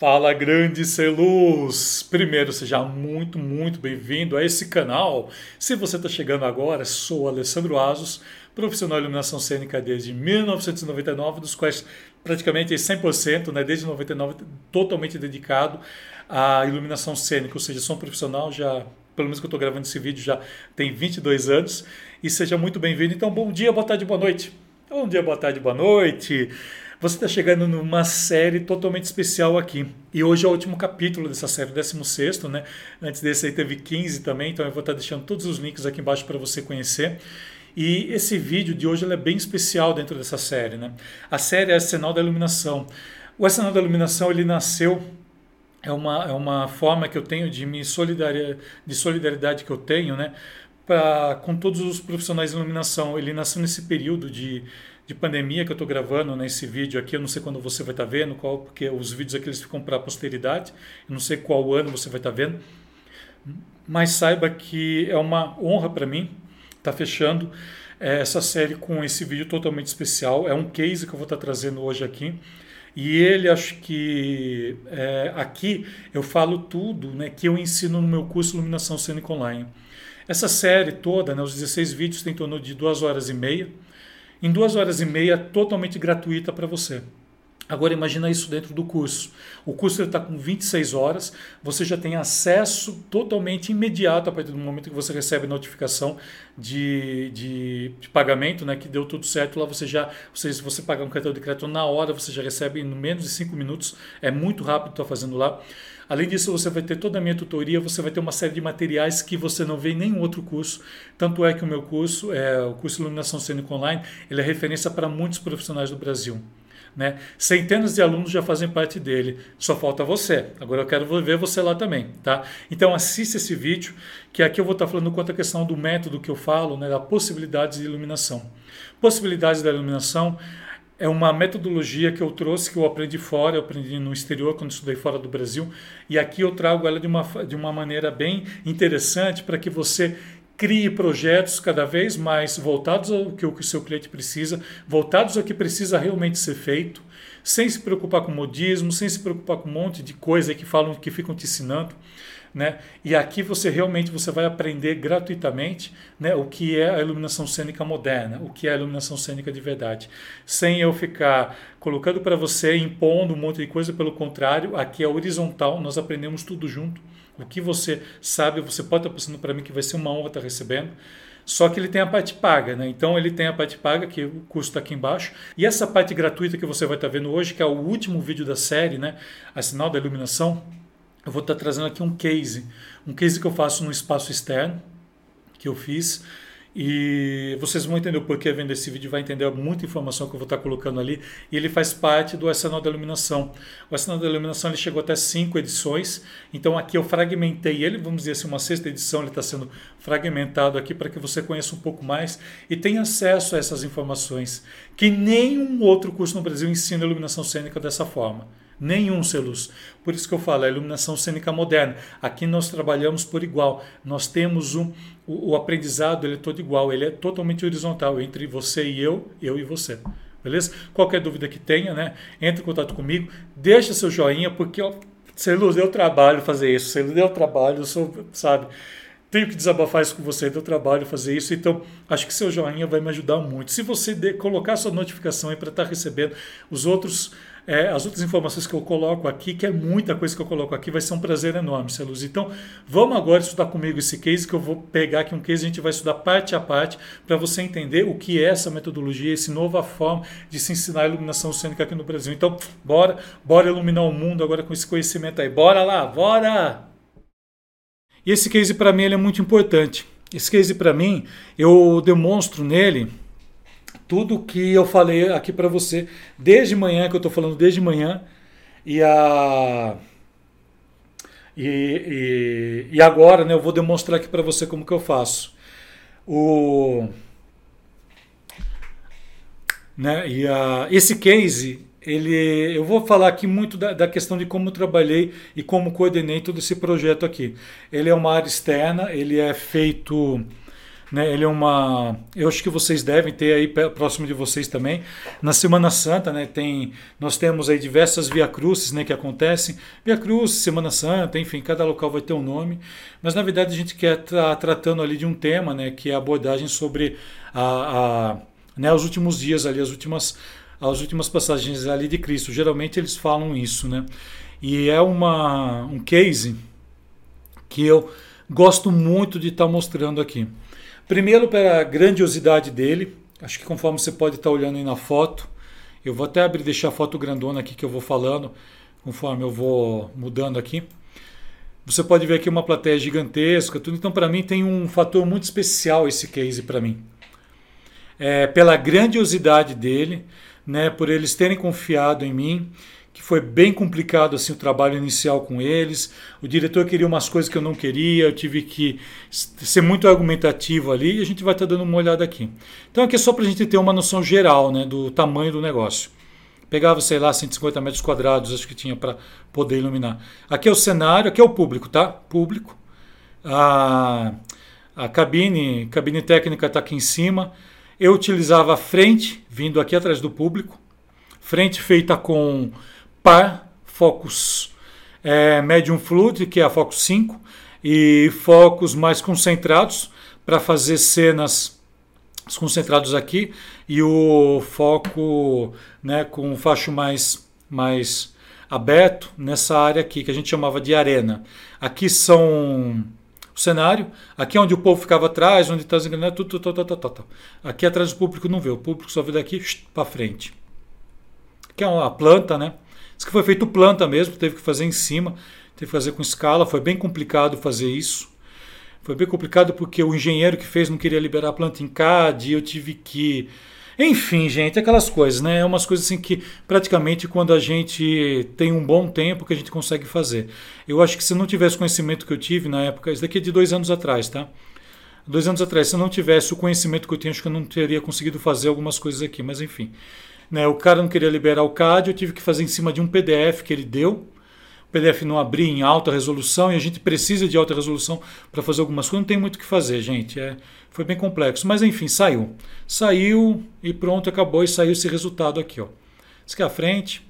Fala grande Celuz! Primeiro, seja muito, muito bem-vindo a esse canal. Se você está chegando agora, sou Alessandro Asos, profissional de iluminação cênica desde 1999, dos quais praticamente 100%, né, desde 99, totalmente dedicado à iluminação cênica, ou seja, sou um profissional já, pelo menos que eu estou gravando esse vídeo, já tem 22 anos. E seja muito bem-vindo. Então, bom dia, boa tarde, boa noite. Bom dia, boa tarde, boa noite. Você está chegando numa série totalmente especial aqui. E hoje é o último capítulo dessa série, 16, né? Antes desse aí teve 15 também, então eu vou estar deixando todos os links aqui embaixo para você conhecer. E esse vídeo de hoje é bem especial dentro dessa série, né? A série é Arsenal da Iluminação. O Arsenal da Iluminação ele nasceu é uma, é uma forma que eu tenho de me solidariedade, de solidariedade que eu tenho, né, pra, com todos os profissionais de iluminação. Ele nasceu nesse período de, de pandemia que eu estou gravando nesse vídeo aqui. Eu não sei quando você vai estar tá vendo, qual, porque os vídeos aqui eles ficam para a posteridade. Eu não sei qual ano você vai estar tá vendo. Mas saiba que é uma honra para mim estar tá fechando é, essa série com esse vídeo totalmente especial. É um case que eu vou estar tá trazendo hoje aqui. E ele, acho que é, aqui eu falo tudo né, que eu ensino no meu curso Iluminação Cênica Online. Essa série toda, né, os 16 vídeos, tem em torno de duas horas e meia em duas horas e meia totalmente gratuita para você. Agora imagina isso dentro do curso. O curso está com 26 horas, você já tem acesso totalmente imediato a partir do momento que você recebe notificação de, de, de pagamento, né, que deu tudo certo. Lá você já, você, se você pagar um cartão de crédito na hora, você já recebe em menos de 5 minutos. É muito rápido estar fazendo lá. Além disso, você vai ter toda a minha tutoria, você vai ter uma série de materiais que você não vê em nenhum outro curso. Tanto é que o meu curso, é, o curso Iluminação Cênica Online, ele é referência para muitos profissionais do Brasil. Né? Centenas de alunos já fazem parte dele, só falta você. Agora eu quero ver você lá também, tá? Então assista esse vídeo, que aqui eu vou estar falando quanto à questão do método que eu falo, né, da possibilidades de iluminação. Possibilidades da iluminação é uma metodologia que eu trouxe, que eu aprendi fora, eu aprendi no exterior quando estudei fora do Brasil, e aqui eu trago ela de uma, de uma maneira bem interessante para que você crie projetos cada vez mais voltados ao que o seu cliente precisa, voltados ao que precisa realmente ser feito, sem se preocupar com modismo, sem se preocupar com um monte de coisa que falam que ficam te ensinando. Né? E aqui você realmente você vai aprender gratuitamente né, o que é a iluminação cênica moderna, o que é a iluminação cênica de verdade, sem eu ficar colocando para você, impondo um monte de coisa, pelo contrário, aqui é horizontal, nós aprendemos tudo junto. O que você sabe, você pode estar passando para mim que vai ser uma honra estar recebendo. Só que ele tem a parte paga, né? Então ele tem a parte paga, que o custo está aqui embaixo. E essa parte gratuita que você vai estar vendo hoje, que é o último vídeo da série, né? A sinal da iluminação, eu vou estar trazendo aqui um case, um case que eu faço no espaço externo, que eu fiz, e vocês vão entender o porquê vendo esse vídeo, vai entender muita informação que eu vou estar colocando ali. E ele faz parte do Arsenal da Iluminação. O Arsenal da Iluminação ele chegou até cinco edições, então aqui eu fragmentei ele, vamos dizer assim, uma sexta edição, ele está sendo fragmentado aqui para que você conheça um pouco mais e tenha acesso a essas informações, que nenhum outro curso no Brasil ensina iluminação cênica dessa forma. Nenhum selus. Por isso que eu falo, a iluminação cênica moderna. Aqui nós trabalhamos por igual. Nós temos um, o, o aprendizado, ele é todo igual, ele é totalmente horizontal entre você e eu, eu e você. Beleza? Qualquer dúvida que tenha, né? Entre em contato comigo, deixa seu joinha, porque ó, deu trabalho fazer isso, Celuz, deu trabalho, eu sou, sabe? tenho que desabafar isso com você, deu trabalho fazer isso, então acho que seu joinha vai me ajudar muito. Se você de, colocar sua notificação aí para estar tá recebendo os outros é, as outras informações que eu coloco aqui, que é muita coisa que eu coloco aqui, vai ser um prazer enorme, Celuz. Então, vamos agora estudar comigo esse case, que eu vou pegar aqui um case, a gente vai estudar parte a parte, para você entender o que é essa metodologia, essa nova forma de se ensinar a iluminação cênica aqui no Brasil. Então, bora, bora iluminar o mundo agora com esse conhecimento aí. Bora lá, bora! E esse case para mim ele é muito importante. Esse case para mim, eu demonstro nele tudo que eu falei aqui para você desde manhã, que eu estou falando desde manhã, e, a, e, e, e, agora né, eu vou demonstrar aqui para você como que eu faço. O, né, e a, esse case, ele, eu vou falar aqui muito da, da questão de como trabalhei e como coordenei todo esse projeto aqui. Ele é uma área externa, ele é feito Né? Ele é uma. Eu acho que vocês devem ter aí próximo de vocês também. Na Semana Santa, né? Tem, nós temos aí diversas Via Crucis né, que acontecem. Via Cruz, Semana Santa, enfim, cada local vai ter um nome. Mas na verdade a gente quer estar tá tratando ali de um tema, né? Que é a abordagem sobre a, a né, os últimos dias ali, as últimas, as últimas passagens ali de Cristo. Geralmente eles falam isso, né? E é uma, um case que eu gosto muito de estar tá mostrando aqui. Primeiro, pela grandiosidade dele, acho que conforme você pode estar olhando aí na foto, eu vou até abrir deixar a foto grandona aqui que eu vou falando, conforme eu vou mudando aqui. Você pode ver aqui uma plateia gigantesca, tudo. Então, para mim, tem um fator muito especial esse case para mim. É, pela grandiosidade dele, né, por eles terem confiado em mim que foi bem complicado assim o trabalho inicial com eles. O diretor queria umas coisas que eu não queria, eu tive que ser muito argumentativo ali e a gente vai estar tá dando uma olhada aqui. Então aqui é só para a gente ter uma noção geral né, do tamanho do negócio. Pegava, sei lá, 150 metros quadrados, acho que tinha para poder iluminar. Aqui é o cenário, aqui é o público, tá? Público. A, a cabine, cabine técnica está aqui em cima. Eu utilizava a frente, vindo aqui atrás do público. Frente feita com par focus é, medium fluid, que é a focus 5, e focos mais concentrados para fazer cenas concentrados aqui e o foco né, com o facho mais, mais aberto nessa área aqui que a gente chamava de arena. Aqui são o cenário, aqui é onde o povo ficava atrás, onde está engrenagens, tudo, tudo, tudo, tudo, tudo. Aqui atrás o público não vê, o público só vê daqui para frente. Aqui é uma planta, né? Isso que foi feito planta mesmo, teve que fazer em cima, teve que fazer com escala, foi bem complicado fazer isso. Foi bem complicado porque o engenheiro que fez não queria liberar a planta em CAD, eu tive que. Enfim, gente, aquelas coisas, né? É umas coisas assim que praticamente quando a gente tem um bom tempo que a gente consegue fazer. Eu acho que se não tivesse o conhecimento que eu tive na época, isso daqui é de dois anos atrás, tá? Dois anos atrás, se eu não tivesse o conhecimento que eu tinha, acho que eu não teria conseguido fazer algumas coisas aqui, mas enfim. Né? O cara não queria liberar o CAD, eu tive que fazer em cima de um PDF que ele deu. O PDF não abria em alta resolução e a gente precisa de alta resolução para fazer algumas coisas. Não tem muito o que fazer, gente. É, foi bem complexo. Mas enfim, saiu. Saiu e pronto, acabou e saiu esse resultado aqui. Ó. Isso aqui é a frente,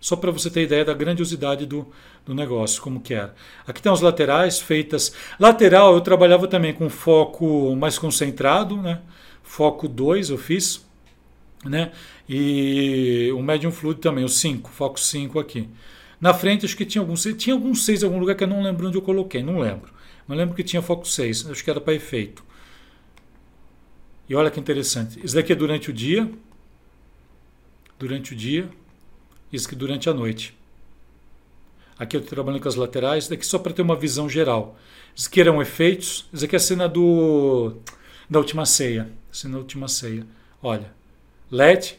só para você ter ideia da grandiosidade do, do negócio, como que era. Aqui tem as laterais feitas. Lateral eu trabalhava também com foco mais concentrado, né? Foco 2 eu fiz né? E o Medium Fluid também, o 5, foco 5 aqui. Na frente acho que tinha alguns, tinha alguns 6 em algum lugar que eu não lembro onde eu coloquei, não lembro. Mas lembro que tinha foco 6, acho que era para efeito. E olha que interessante. Isso daqui é durante o dia. Durante o dia. Isso aqui durante a noite. Aqui eu estou trabalhando com as laterais. Daqui só para ter uma visão geral. Isso aqui eram efeitos. Isso aqui é a cena do da última ceia. Cena da última ceia. Olha. LED.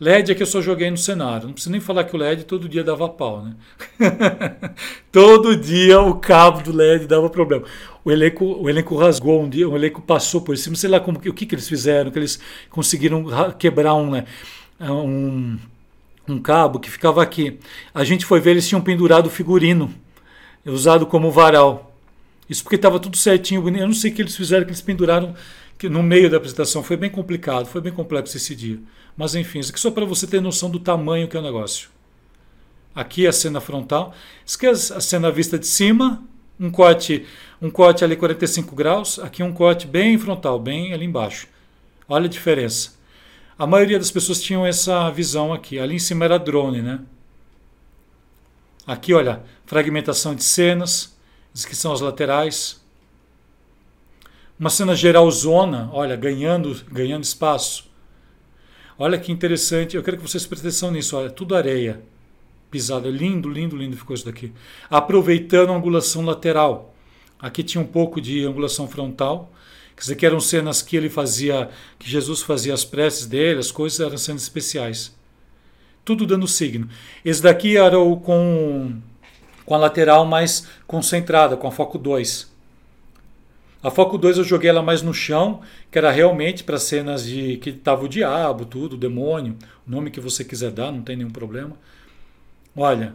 LED é que eu só joguei no cenário. Não preciso nem falar que o LED todo dia dava pau, né? todo dia o cabo do LED dava problema. O elenco, o elenco rasgou um dia, o elenco passou por cima, sei lá como, o que, que eles fizeram, que eles conseguiram quebrar um, né, um, um cabo que ficava aqui. A gente foi ver, eles tinham pendurado o figurino, usado como varal. Isso porque estava tudo certinho. Eu não sei o que eles fizeram, que eles penduraram que no meio da apresentação foi bem complicado, foi bem complexo esse dia. Mas enfim, isso aqui só para você ter noção do tamanho que é o negócio. Aqui é a cena frontal, é a cena vista de cima, um corte, um corte ali 45 graus, aqui um corte bem frontal, bem ali embaixo. Olha a diferença. A maioria das pessoas tinham essa visão aqui. Ali em cima era drone, né? Aqui, olha, fragmentação de cenas, isso aqui são as laterais. Uma cena geral zona, olha, ganhando, ganhando espaço. Olha que interessante, eu quero que vocês prestem atenção nisso, olha, tudo areia pisada, lindo, lindo, lindo ficou isso daqui. Aproveitando a angulação lateral. Aqui tinha um pouco de angulação frontal, quer dizer que eram cenas que ele fazia, que Jesus fazia as preces dele, as coisas eram cenas especiais. Tudo dando signo. Esse daqui era o com, com a lateral mais concentrada, com a foco 2. A Foco 2 eu joguei ela mais no chão, que era realmente para cenas de que tava o diabo, tudo, o demônio, o nome que você quiser dar, não tem nenhum problema. Olha,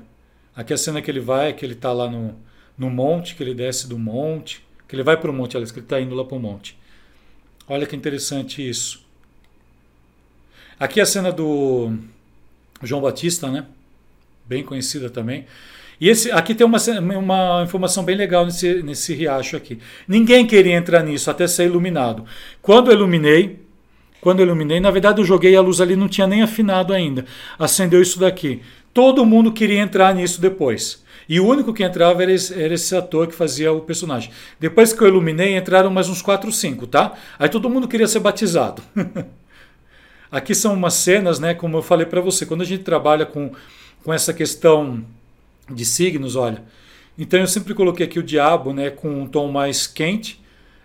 aqui a cena que ele vai, que ele está lá no, no monte, que ele desce do monte, Que ele vai para o monte, aliás, que ele está indo lá para o monte. Olha que interessante isso. Aqui a cena do João Batista, né? Bem conhecida também. E esse, aqui tem uma, uma informação bem legal nesse, nesse riacho aqui. Ninguém queria entrar nisso até ser iluminado. Quando eu iluminei, quando eu iluminei, na verdade eu joguei a luz ali, não tinha nem afinado ainda. Acendeu isso daqui. Todo mundo queria entrar nisso depois. E o único que entrava era esse, era esse, ator que fazia o personagem. Depois que eu iluminei, entraram mais uns 4 ou 5, tá? Aí todo mundo queria ser batizado. Aqui são umas cenas, né? Como eu falei para você, quando a gente trabalha com, com essa questão de signos, olha. Então eu sempre coloquei aqui o diabo, né? Com um tom mais quente.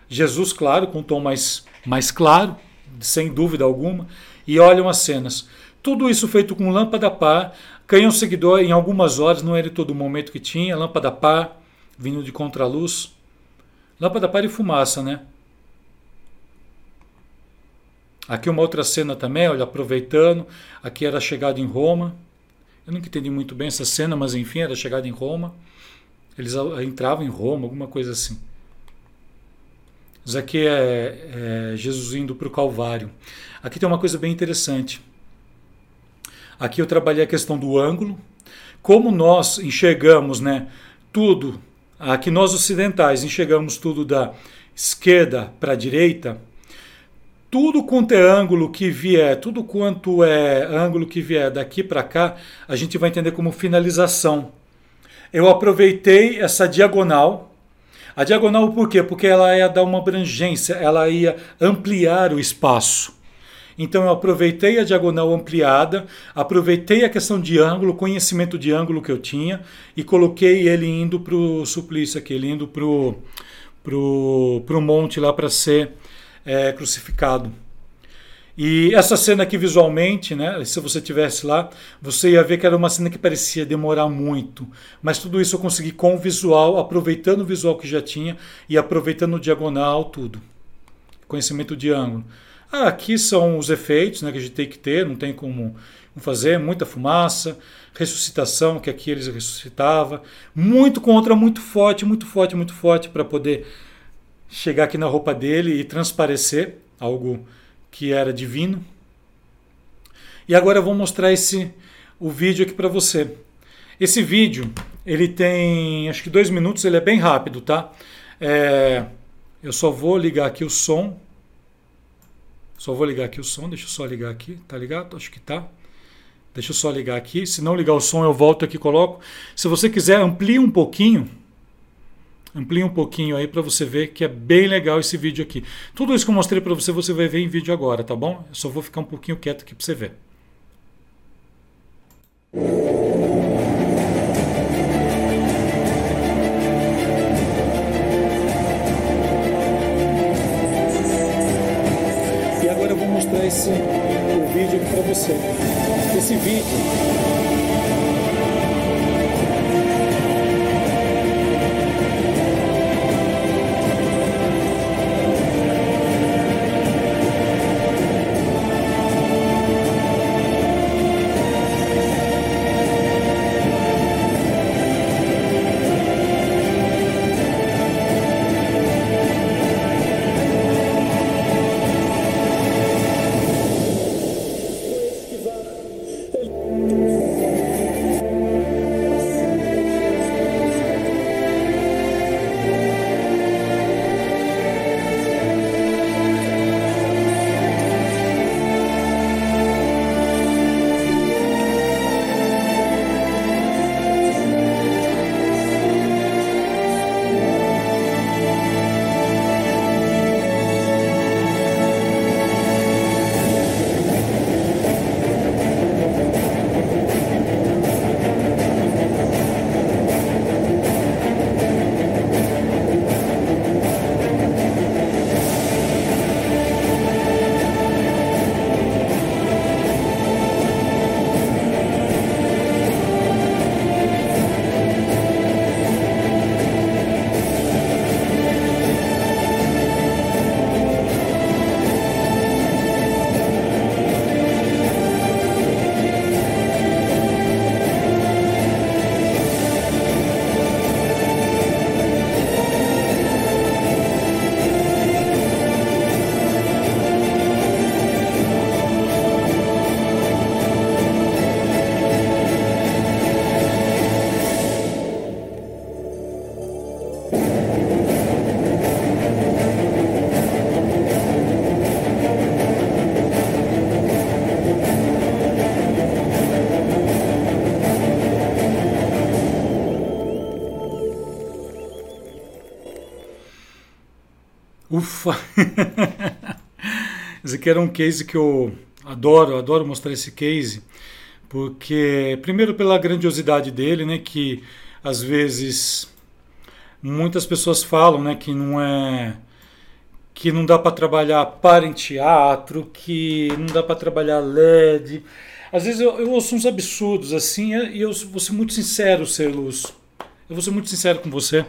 Jesus, claro, com um tom mais, mais claro, sem dúvida alguma. E olham as cenas. Tudo isso feito com lâmpada par, Canhão seguidor em algumas horas, não era todo momento que tinha, lâmpada par, vindo de contraluz. Lâmpada par e fumaça, né? Aqui uma outra cena também, olha, aproveitando. Aqui era a chegada em Roma. Eu nunca entendi muito bem essa cena, mas enfim, era chegada em Roma. Eles entravam em Roma, alguma coisa assim. Isso aqui é, é Jesus indo para o Calvário. Aqui tem uma coisa bem interessante. Aqui eu trabalhei a questão do ângulo, como nós enxergamos, né, tudo, aqui nós ocidentais enxergamos tudo da esquerda para a direita, tudo quanto é ângulo que vier, tudo quanto é ângulo que vier daqui para cá, a gente vai entender como finalização. Eu aproveitei essa diagonal. A diagonal por quê? Porque ela ia dar uma abrangência, ela ia ampliar o espaço. Então eu aproveitei a diagonal ampliada, aproveitei a questão de ângulo, conhecimento de ângulo que eu tinha e coloquei ele indo para o suplício aqui, ele indo para o pro, pro monte lá para ser é, crucificado. E essa cena aqui visualmente, né, se você tivesse lá, você ia ver que era uma cena que parecia demorar muito. Mas tudo isso eu consegui com o visual, aproveitando o visual que já tinha e aproveitando o diagonal, tudo. Conhecimento de ângulo. Ah, aqui são os efeitos né, que a gente tem que ter, não tem como fazer, muita fumaça, ressuscitação, que aqui eles ressuscitava, muito contra, muito forte, muito forte, muito forte para poder chegar aqui na roupa dele e transparecer algo que era divino. E agora eu vou mostrar esse o vídeo aqui para você. Esse vídeo ele tem acho que dois minutos, ele é bem rápido, tá? É, eu só vou ligar aqui o som só vou ligar aqui o som, deixa eu só ligar aqui, tá ligado? Acho que tá. Deixa eu só ligar aqui. Se não ligar o som, eu volto aqui e coloco. Se você quiser, amplie um pouquinho. Amplie um pouquinho aí para você ver que é bem legal esse vídeo aqui. Tudo isso que eu mostrei para você, você vai ver em vídeo agora, tá bom? Eu só vou ficar um pouquinho quieto aqui para você ver. esse o vídeo para você. Esse vídeo Ufa! esse aqui era um case que eu adoro, adoro mostrar esse case, porque, primeiro, pela grandiosidade dele, né, que às vezes muitas pessoas falam né, que não é que não dá para trabalhar para em teatro, que não dá para trabalhar LED. Às vezes eu, eu, ouço uns absurdos assim, e eu vou ser muito sincero, ser luz. Eu vou ser muito sincero com você.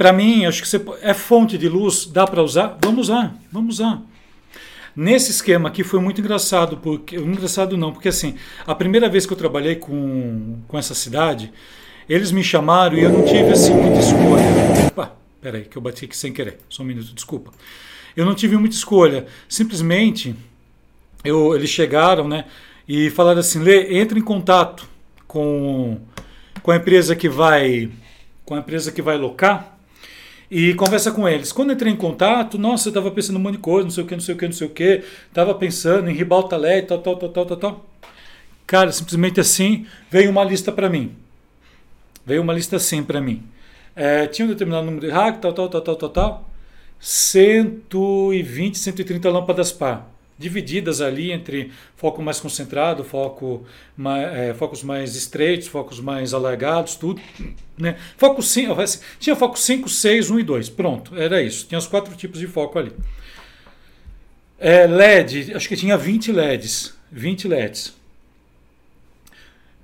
Para mim, acho que você, é fonte de luz, dá para usar? Vamos usar, vamos usar. Nesse esquema aqui foi muito engraçado, porque engraçado não, porque assim, a primeira vez que eu trabalhei com, com essa cidade, eles me chamaram e eu não tive assim muita escolha. Opa, peraí, que eu bati aqui sem querer. Só um minuto, desculpa. Eu não tive muita escolha. Simplesmente, eu, eles chegaram, né? E falaram assim: Lê, entre em contato com, com a empresa que vai com a empresa que vai locar e conversa com eles. Quando entrei em contato, nossa, eu estava pensando um monte de coisa, não sei o que, não sei o que, não sei o que. Tava pensando em ribalta LED, tal, tal, tal, tal, tal, tal. Cara, simplesmente assim, veio uma lista para mim. Veio uma lista assim para mim. É, tinha um determinado número de rack, tal, tal, tal, tal, tal, tal. 120, 130 lâmpadas par, divididas ali entre foco mais concentrado, foco mais, é, focos mais estreitos, focos mais alargados, tudo. Né? Foco 5, tinha foco 5, 6, 1 e 2. Pronto, era isso. Tinha os quatro tipos de foco ali. É, LED, acho que tinha 20 LEDs. 20 LEDs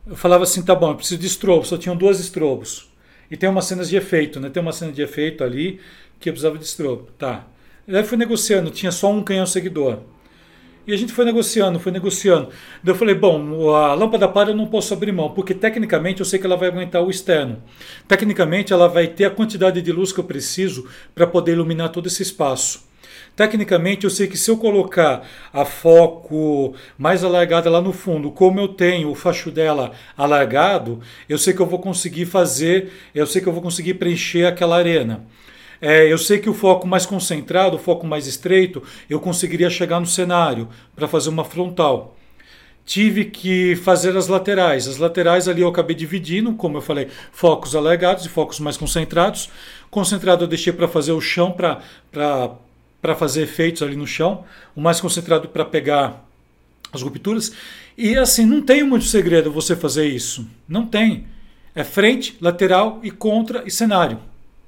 eu falava assim, tá bom, eu preciso de estrobo, só tinham duas estrobos. E tem umas cenas de efeito, né? Tem uma cena de efeito ali que eu precisava de estrobo. Tá. Daí fui negociando, tinha só um canhão seguidor. E a gente foi negociando, foi negociando. Daí eu falei, bom, a lâmpada para eu não posso abrir mão, porque tecnicamente eu sei que ela vai aguentar o externo. Tecnicamente ela vai ter a quantidade de luz que eu preciso para poder iluminar todo esse espaço. Tecnicamente, eu sei que se eu colocar a foco mais alargada lá no fundo, como eu tenho o facho dela alargado, eu sei que eu vou conseguir fazer, eu sei que eu vou conseguir preencher aquela arena. É, eu sei que o foco mais concentrado, o foco mais estreito, eu conseguiria chegar no cenário para fazer uma frontal. Tive que fazer as laterais. As laterais ali eu acabei dividindo, como eu falei, focos alargados e focos mais concentrados. Concentrado eu deixei para fazer o chão, para fazer efeitos ali no chão, o mais concentrado para pegar as rupturas. E assim, não tem muito segredo você fazer isso. Não tem. É frente, lateral e contra e cenário.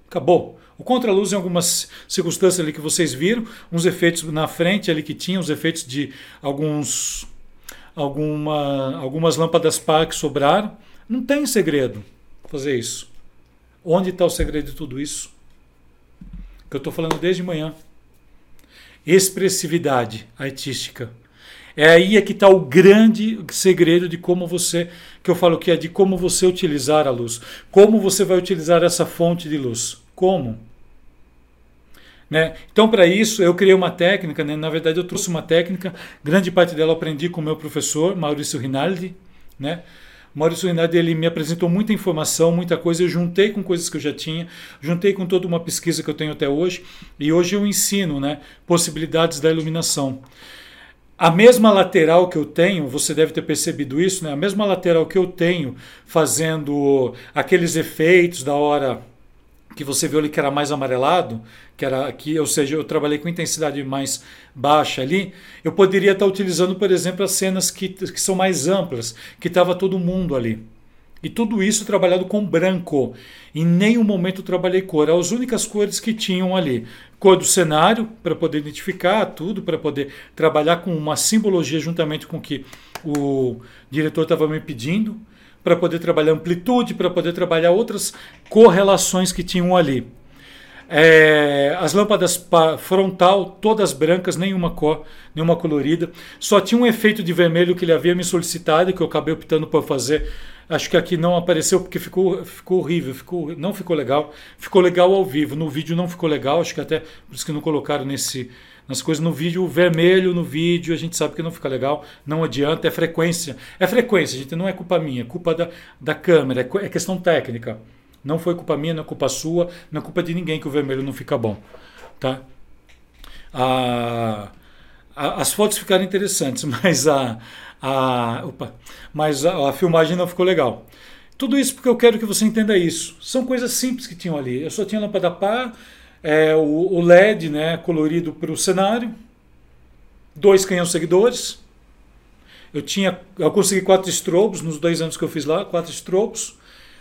Acabou. O contra-luz em algumas circunstâncias ali que vocês viram, uns efeitos na frente ali que tinha, os efeitos de alguns alguma, algumas lâmpadas par que sobraram. Não tem segredo fazer isso. Onde está o segredo de tudo isso? Que eu estou falando desde manhã expressividade artística. É aí é que está o grande segredo de como você, que eu falo que é de como você utilizar a luz. Como você vai utilizar essa fonte de luz. Como? Né? Então, para isso, eu criei uma técnica, né? na verdade, eu trouxe uma técnica, grande parte dela eu aprendi com o meu professor, Maurício Rinaldi, né? Maurício Rinaldi ele me apresentou muita informação, muita coisa, eu juntei com coisas que eu já tinha, juntei com toda uma pesquisa que eu tenho até hoje, e hoje eu ensino né, possibilidades da iluminação. A mesma lateral que eu tenho, você deve ter percebido isso, né? A mesma lateral que eu tenho fazendo aqueles efeitos da hora que você viu ali que era mais amarelado, que era aqui, ou seja, eu trabalhei com intensidade mais baixa ali, eu poderia estar utilizando, por exemplo, as cenas que, que são mais amplas, que estava todo mundo ali. E tudo isso trabalhado com branco. Em nenhum momento trabalhei cor. As únicas cores que tinham ali. Cor do cenário, para poder identificar tudo, para poder trabalhar com uma simbologia juntamente com o que o diretor estava me pedindo para poder trabalhar amplitude, para poder trabalhar outras correlações que tinham ali. É, as lâmpadas frontal, todas brancas, nenhuma cor, nenhuma colorida. Só tinha um efeito de vermelho que ele havia me solicitado, que eu acabei optando por fazer. Acho que aqui não apareceu porque ficou, ficou horrível, ficou, não ficou legal. Ficou legal ao vivo, no vídeo não ficou legal, acho que até por isso que não colocaram nesse, nas coisas no vídeo, vermelho no vídeo, a gente sabe que não fica legal, não adianta, é frequência. É frequência, gente, não é culpa minha, é culpa da, da câmera, é, é questão técnica. Não foi culpa minha, não é culpa sua, não é culpa de ninguém que o vermelho não fica bom. Tá? A, a, as fotos ficaram interessantes, mas a, a, opa, mas a, a filmagem não ficou legal. Tudo isso porque eu quero que você entenda isso. São coisas simples que tinham ali. Eu só tinha lâmpada pá, é, o, o LED né, colorido para o cenário, dois canhões seguidores. Eu tinha, eu consegui quatro estrobos nos dois anos que eu fiz lá, quatro estrobos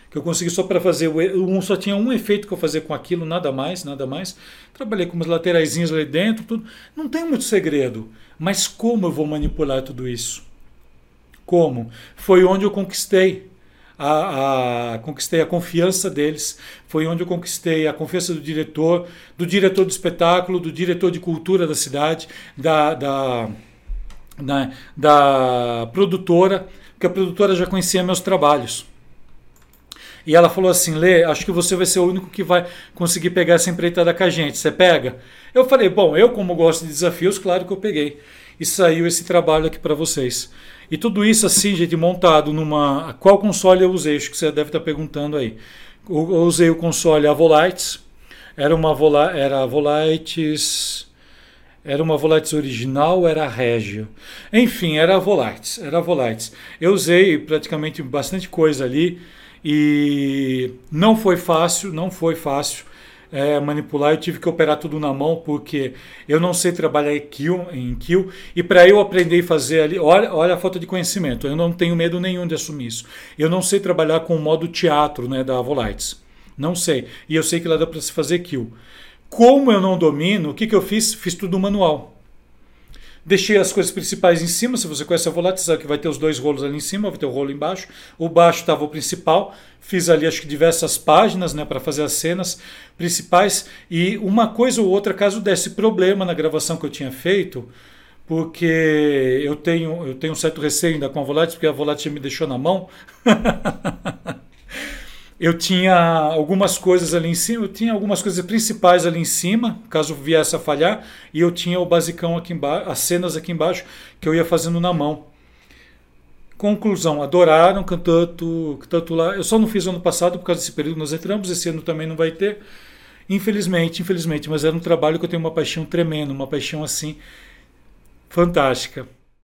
que eu consegui só para fazer um só tinha um efeito que eu fazia com aquilo, nada mais, nada mais. Trabalhei com umas lateraisinhas ali dentro, tudo. Não tem muito segredo, mas como eu vou manipular tudo isso? Como? Foi onde eu conquistei a, a, conquistei a confiança deles, foi onde eu conquistei a confiança do diretor, do diretor de espetáculo, do diretor de cultura da cidade, da, da, da, da produtora, porque a produtora já conhecia meus trabalhos. E ela falou assim: Lê, acho que você vai ser o único que vai conseguir pegar essa empreitada com a gente. Você pega? Eu falei: Bom, eu, como gosto de desafios, claro que eu peguei. E saiu esse trabalho aqui para vocês. E tudo isso assim, gente, montado numa. Qual console eu usei? Acho que você deve estar perguntando aí. Eu usei o console Avolites. Era uma Vola... era Volites. Era uma Volites original, era Regio. Enfim, era Volites, era Volites. Eu usei praticamente bastante coisa ali e não foi fácil, não foi fácil é, manipular, eu tive que operar tudo na mão porque eu não sei trabalhar em kill, em kill e para eu aprender e fazer ali, olha, olha a falta de conhecimento, eu não tenho medo nenhum de assumir isso. Eu não sei trabalhar com o modo teatro né, da Avolites, não sei, e eu sei que lá dá para se fazer kill. Como eu não domino, o que, que eu fiz? Fiz tudo manual. Deixei as coisas principais em cima. Se você conhece a Volatil, sabe que vai ter os dois rolos ali em cima, vai ter o rolo embaixo. O baixo estava o principal. Fiz ali, acho que diversas páginas né, para fazer as cenas principais. E uma coisa ou outra, caso desse problema na gravação que eu tinha feito, porque eu tenho, eu tenho um certo receio ainda com a Volatil, porque a Volatil me deixou na mão. eu tinha algumas coisas ali em cima, eu tinha algumas coisas principais ali em cima, caso viesse a falhar, e eu tinha o basicão aqui embaixo, as cenas aqui embaixo que eu ia fazendo na mão. Conclusão, adoraram, tanto, tanto lá. Eu só não fiz ano passado por causa desse período nós entramos, esse ano também não vai ter. Infelizmente, infelizmente, mas era um trabalho que eu tenho uma paixão tremenda, uma paixão assim fantástica.